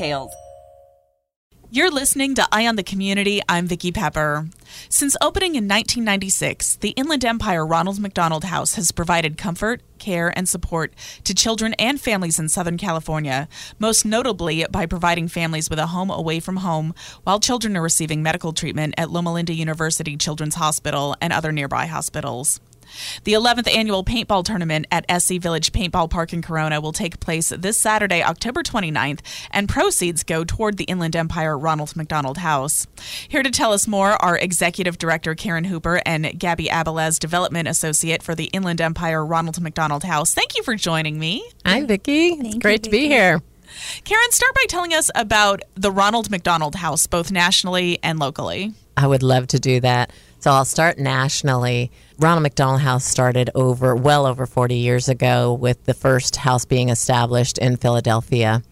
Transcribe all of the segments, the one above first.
details. You're listening to Eye on the Community. I'm Vicki Pepper. Since opening in 1996, the Inland Empire Ronald McDonald House has provided comfort, care, and support to children and families in Southern California, most notably by providing families with a home away from home while children are receiving medical treatment at Loma Linda University Children's Hospital and other nearby hospitals. The 11th annual paintball tournament at SC Village Paintball Park in Corona will take place this Saturday, October 29th, and proceeds go toward the Inland Empire Ronald McDonald House. Here to tell us more are Executive Director Karen Hooper and Gabby Abilez, Development Associate for the Inland Empire Ronald McDonald House. Thank you for joining me. Hi, Vicki. Thank it's great you, to be here. Karen, start by telling us about the Ronald McDonald House, both nationally and locally. I would love to do that. So I'll start nationally. Ronald McDonald House started over well over 40 years ago with the first house being established in Philadelphia.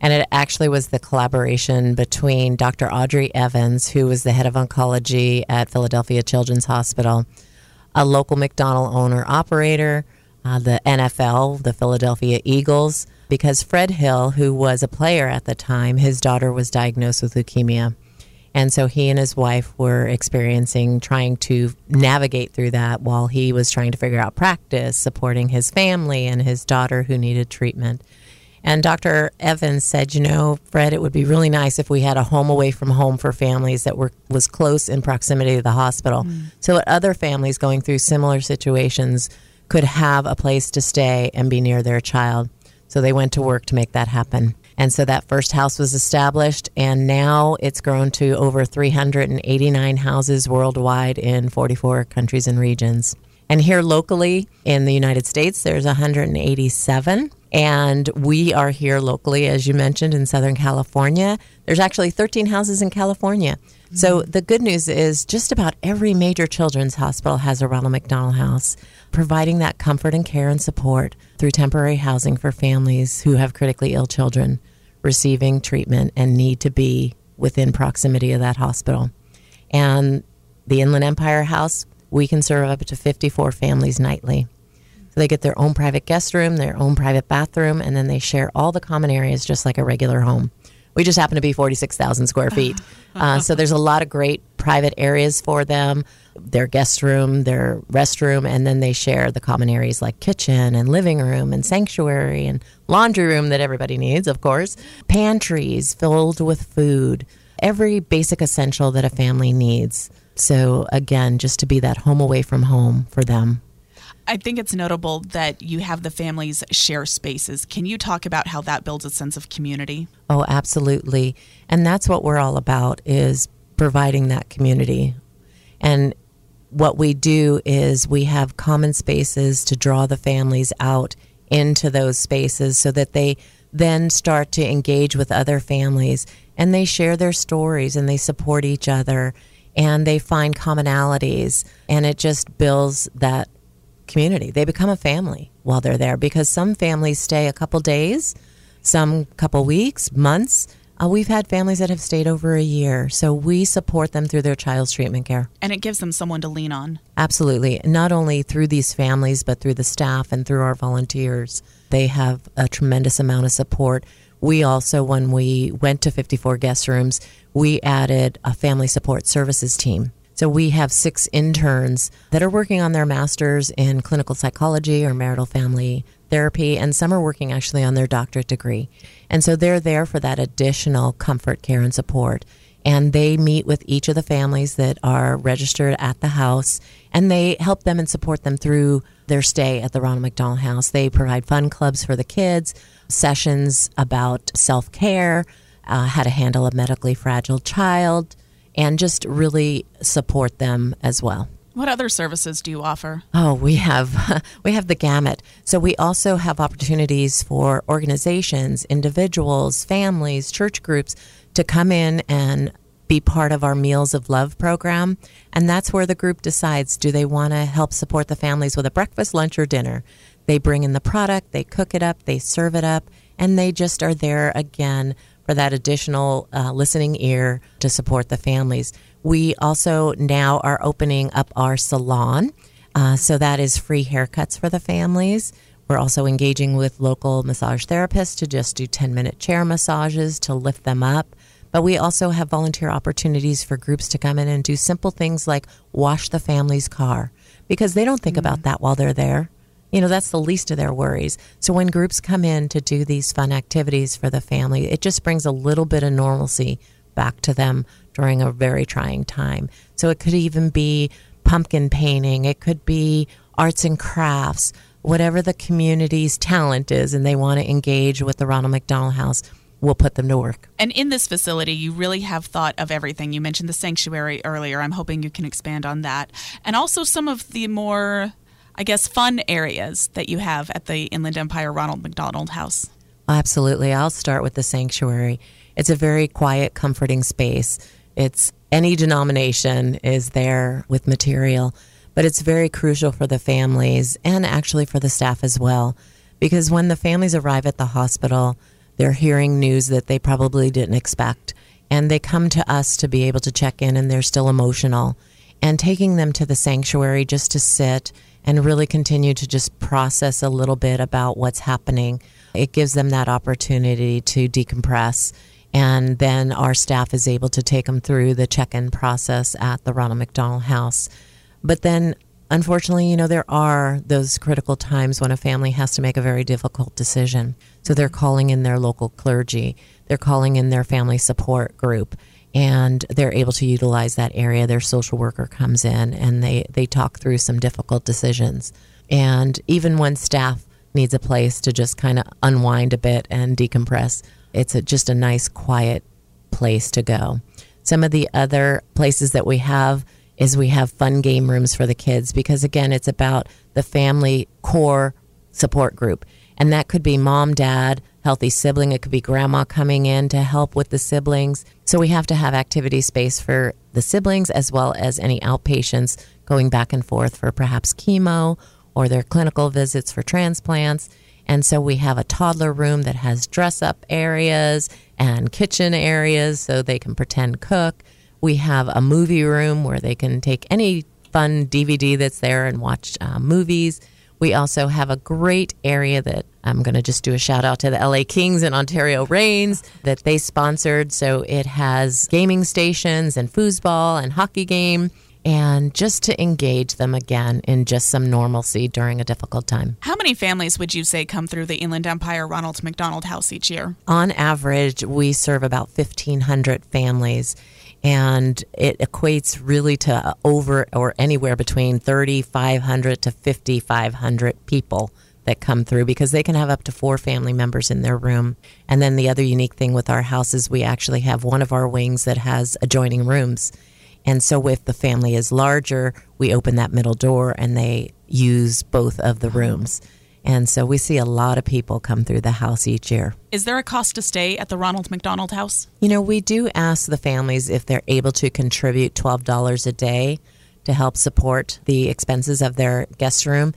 And it actually was the collaboration between Dr. Audrey Evans, who was the head of oncology at Philadelphia Children's Hospital, a local McDonald owner operator, uh, the NFL, the Philadelphia Eagles, because Fred Hill, who was a player at the time, his daughter was diagnosed with leukemia. And so he and his wife were experiencing trying to navigate through that while he was trying to figure out practice, supporting his family and his daughter who needed treatment. And Dr. Evans said, you know, Fred, it would be really nice if we had a home away from home for families that were was close in proximity to the hospital. Mm. So that other families going through similar situations could have a place to stay and be near their child. So they went to work to make that happen. And so that first house was established, and now it's grown to over 389 houses worldwide in 44 countries and regions. And here locally in the United States, there's 187. And we are here locally, as you mentioned, in Southern California. There's actually 13 houses in California. So the good news is just about every major children's hospital has a Ronald McDonald House, providing that comfort and care and support through temporary housing for families who have critically ill children receiving treatment and need to be within proximity of that hospital. And the Inland Empire House, we can serve up to 54 families nightly. So they get their own private guest room, their own private bathroom, and then they share all the common areas just like a regular home. We just happen to be 46,000 square feet. Uh, so there's a lot of great private areas for them their guest room, their restroom, and then they share the common areas like kitchen and living room and sanctuary and laundry room that everybody needs, of course, pantries filled with food, every basic essential that a family needs. So, again, just to be that home away from home for them. I think it's notable that you have the families share spaces. Can you talk about how that builds a sense of community? Oh, absolutely. And that's what we're all about is providing that community. And what we do is we have common spaces to draw the families out into those spaces so that they then start to engage with other families and they share their stories and they support each other and they find commonalities and it just builds that community. They become a family while they're there because some families stay a couple days, some couple weeks, months, uh, we've had families that have stayed over a year, so we support them through their child's treatment care. And it gives them someone to lean on. Absolutely. Not only through these families, but through the staff and through our volunteers. They have a tremendous amount of support. We also, when we went to 54 guest rooms, we added a family support services team. So we have six interns that are working on their masters in clinical psychology or marital family therapy, and some are working actually on their doctorate degree. And so they're there for that additional comfort, care, and support. And they meet with each of the families that are registered at the house, and they help them and support them through their stay at the Ronald McDonald House. They provide fun clubs for the kids, sessions about self care, uh, how to handle a medically fragile child, and just really support them as well. What other services do you offer? Oh, we have we have the gamut. So we also have opportunities for organizations, individuals, families, church groups to come in and be part of our Meals of Love program. And that's where the group decides do they want to help support the families with a breakfast, lunch, or dinner? They bring in the product, they cook it up, they serve it up, and they just are there again for that additional uh, listening ear to support the families. We also now are opening up our salon. Uh, so that is free haircuts for the families. We're also engaging with local massage therapists to just do 10 minute chair massages to lift them up. But we also have volunteer opportunities for groups to come in and do simple things like wash the family's car because they don't think mm-hmm. about that while they're there. You know, that's the least of their worries. So when groups come in to do these fun activities for the family, it just brings a little bit of normalcy back to them during a very trying time. So it could even be pumpkin painting, it could be arts and crafts, whatever the community's talent is, and they want to engage with the Ronald McDonald House we'll put them to work. And in this facility, you really have thought of everything. You mentioned the sanctuary earlier. I'm hoping you can expand on that. And also some of the more, I guess, fun areas that you have at the Inland Empire Ronald McDonald House. Absolutely. I'll start with the sanctuary. It's a very quiet, comforting space. It's any denomination is there with material, but it's very crucial for the families and actually for the staff as well. Because when the families arrive at the hospital, they're hearing news that they probably didn't expect. And they come to us to be able to check in, and they're still emotional. And taking them to the sanctuary just to sit and really continue to just process a little bit about what's happening, it gives them that opportunity to decompress. And then our staff is able to take them through the check in process at the Ronald McDonald House. But then unfortunately, you know, there are those critical times when a family has to make a very difficult decision. So they're calling in their local clergy, they're calling in their family support group, and they're able to utilize that area. Their social worker comes in and they, they talk through some difficult decisions. And even when staff needs a place to just kind of unwind a bit and decompress, it's a, just a nice, quiet place to go. Some of the other places that we have is we have fun game rooms for the kids because again it's about the family core support group and that could be mom dad healthy sibling it could be grandma coming in to help with the siblings so we have to have activity space for the siblings as well as any outpatients going back and forth for perhaps chemo or their clinical visits for transplants and so we have a toddler room that has dress up areas and kitchen areas so they can pretend cook we have a movie room where they can take any fun DVD that's there and watch uh, movies. We also have a great area that I'm going to just do a shout out to the LA Kings and Ontario Reigns that they sponsored. So it has gaming stations and foosball and hockey game and just to engage them again in just some normalcy during a difficult time. How many families would you say come through the Inland Empire Ronald McDonald House each year? On average, we serve about 1,500 families and it equates really to over or anywhere between 3,500 to 5,500 people that come through because they can have up to four family members in their room. And then the other unique thing with our house is we actually have one of our wings that has adjoining rooms. And so if the family is larger, we open that middle door and they use both of the rooms. And so we see a lot of people come through the house each year. Is there a cost to stay at the Ronald McDonald House? You know, we do ask the families if they're able to contribute $12 a day to help support the expenses of their guest room,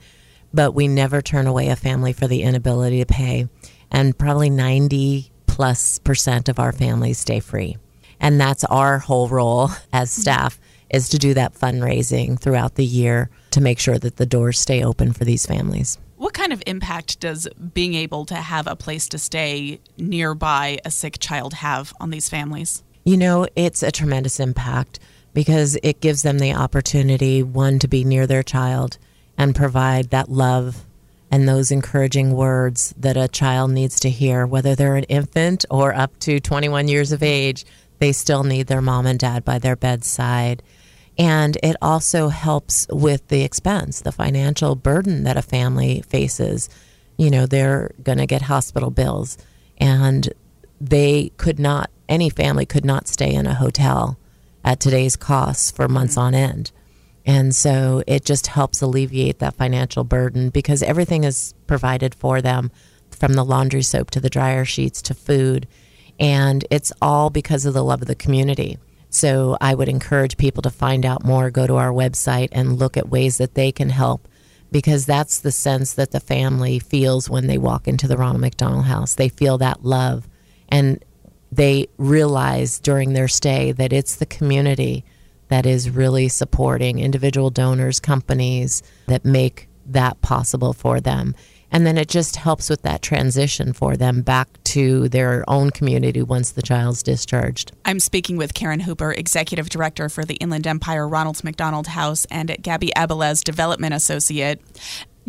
but we never turn away a family for the inability to pay. And probably 90 plus percent of our families stay free. And that's our whole role as mm-hmm. staff is to do that fundraising throughout the year to make sure that the doors stay open for these families. What kind of impact does being able to have a place to stay nearby a sick child have on these families? You know, it's a tremendous impact because it gives them the opportunity, one, to be near their child and provide that love and those encouraging words that a child needs to hear, whether they're an infant or up to 21 years of age, they still need their mom and dad by their bedside. And it also helps with the expense, the financial burden that a family faces. You know, they're going to get hospital bills, and they could not, any family could not stay in a hotel at today's costs for months on end. And so it just helps alleviate that financial burden because everything is provided for them from the laundry soap to the dryer sheets to food. And it's all because of the love of the community. So I would encourage people to find out more, go to our website and look at ways that they can help because that's the sense that the family feels when they walk into the Ronald McDonald House. They feel that love and they realize during their stay that it's the community that is really supporting individual donors, companies that make that possible for them. And then it just helps with that transition for them back to their own community once the child's discharged. I'm speaking with Karen Hooper, Executive Director for the Inland Empire Ronald McDonald House, and Gabby Abilez, Development Associate.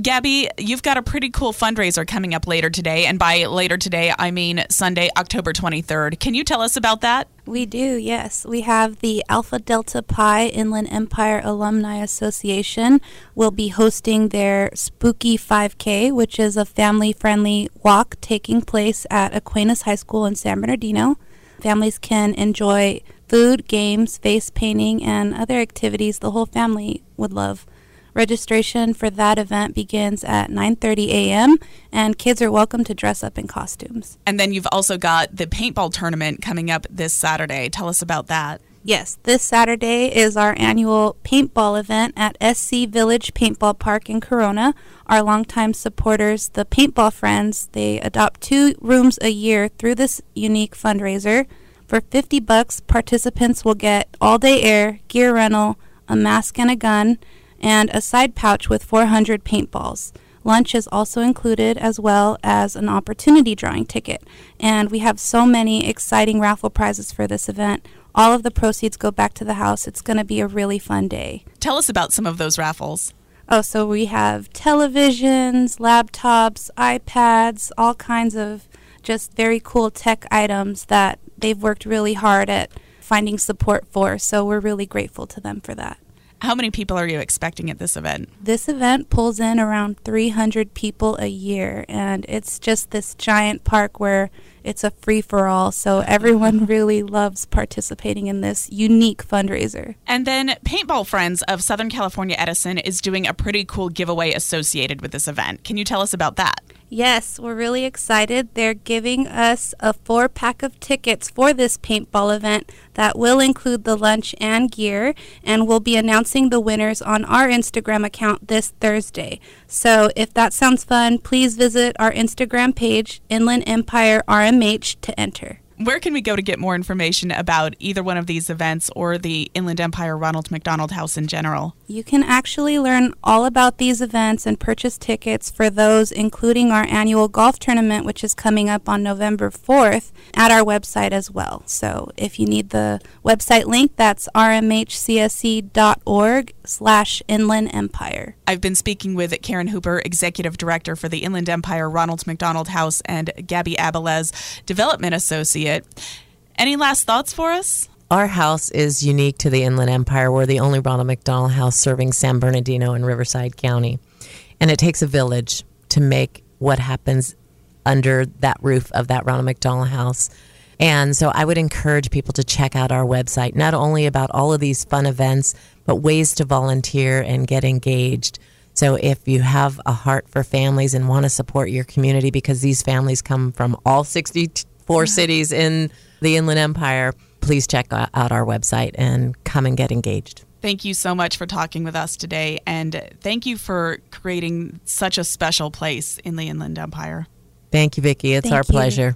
Gabby, you've got a pretty cool fundraiser coming up later today. And by later today, I mean Sunday, October 23rd. Can you tell us about that? We do, yes. We have the Alpha Delta Pi Inland Empire Alumni Association will be hosting their Spooky 5K, which is a family friendly walk taking place at Aquinas High School in San Bernardino. Families can enjoy food, games, face painting, and other activities the whole family would love. Registration for that event begins at 9:30 a.m. and kids are welcome to dress up in costumes. And then you've also got the paintball tournament coming up this Saturday. Tell us about that. Yes, this Saturday is our annual paintball event at SC Village Paintball Park in Corona. Our longtime supporters, the Paintball Friends, they adopt two rooms a year through this unique fundraiser. For 50 bucks, participants will get all-day air, gear rental, a mask and a gun and a side pouch with 400 paintballs. Lunch is also included as well as an opportunity drawing ticket. And we have so many exciting raffle prizes for this event. All of the proceeds go back to the house. It's going to be a really fun day. Tell us about some of those raffles. Oh, so we have televisions, laptops, iPads, all kinds of just very cool tech items that they've worked really hard at finding support for. So we're really grateful to them for that. How many people are you expecting at this event? This event pulls in around 300 people a year, and it's just this giant park where it's a free for all. So everyone really loves participating in this unique fundraiser. And then Paintball Friends of Southern California Edison is doing a pretty cool giveaway associated with this event. Can you tell us about that? Yes, we're really excited. They're giving us a four pack of tickets for this paintball event that will include the lunch and gear, and we'll be announcing the winners on our Instagram account this Thursday. So if that sounds fun, please visit our Instagram page, Inland Empire RMH, to enter. Where can we go to get more information about either one of these events or the Inland Empire Ronald McDonald House in general? You can actually learn all about these events and purchase tickets for those, including our annual golf tournament, which is coming up on November 4th, at our website as well. So if you need the website link, that's rmhcsc.org slash inland empire. I've been speaking with Karen Hooper, Executive Director for the Inland Empire Ronald McDonald House, and Gabby Abilez, Development Associate. Any last thoughts for us? Our house is unique to the Inland Empire. We're the only Ronald McDonald House serving San Bernardino and Riverside County. And it takes a village to make what happens under that roof of that Ronald McDonald House. And so I would encourage people to check out our website, not only about all of these fun events, but ways to volunteer and get engaged. So if you have a heart for families and want to support your community, because these families come from all 64 cities in the Inland Empire, please check out our website and come and get engaged. Thank you so much for talking with us today, and thank you for creating such a special place in the Inland Empire. Thank you, Vicki. It's Thank our you. pleasure.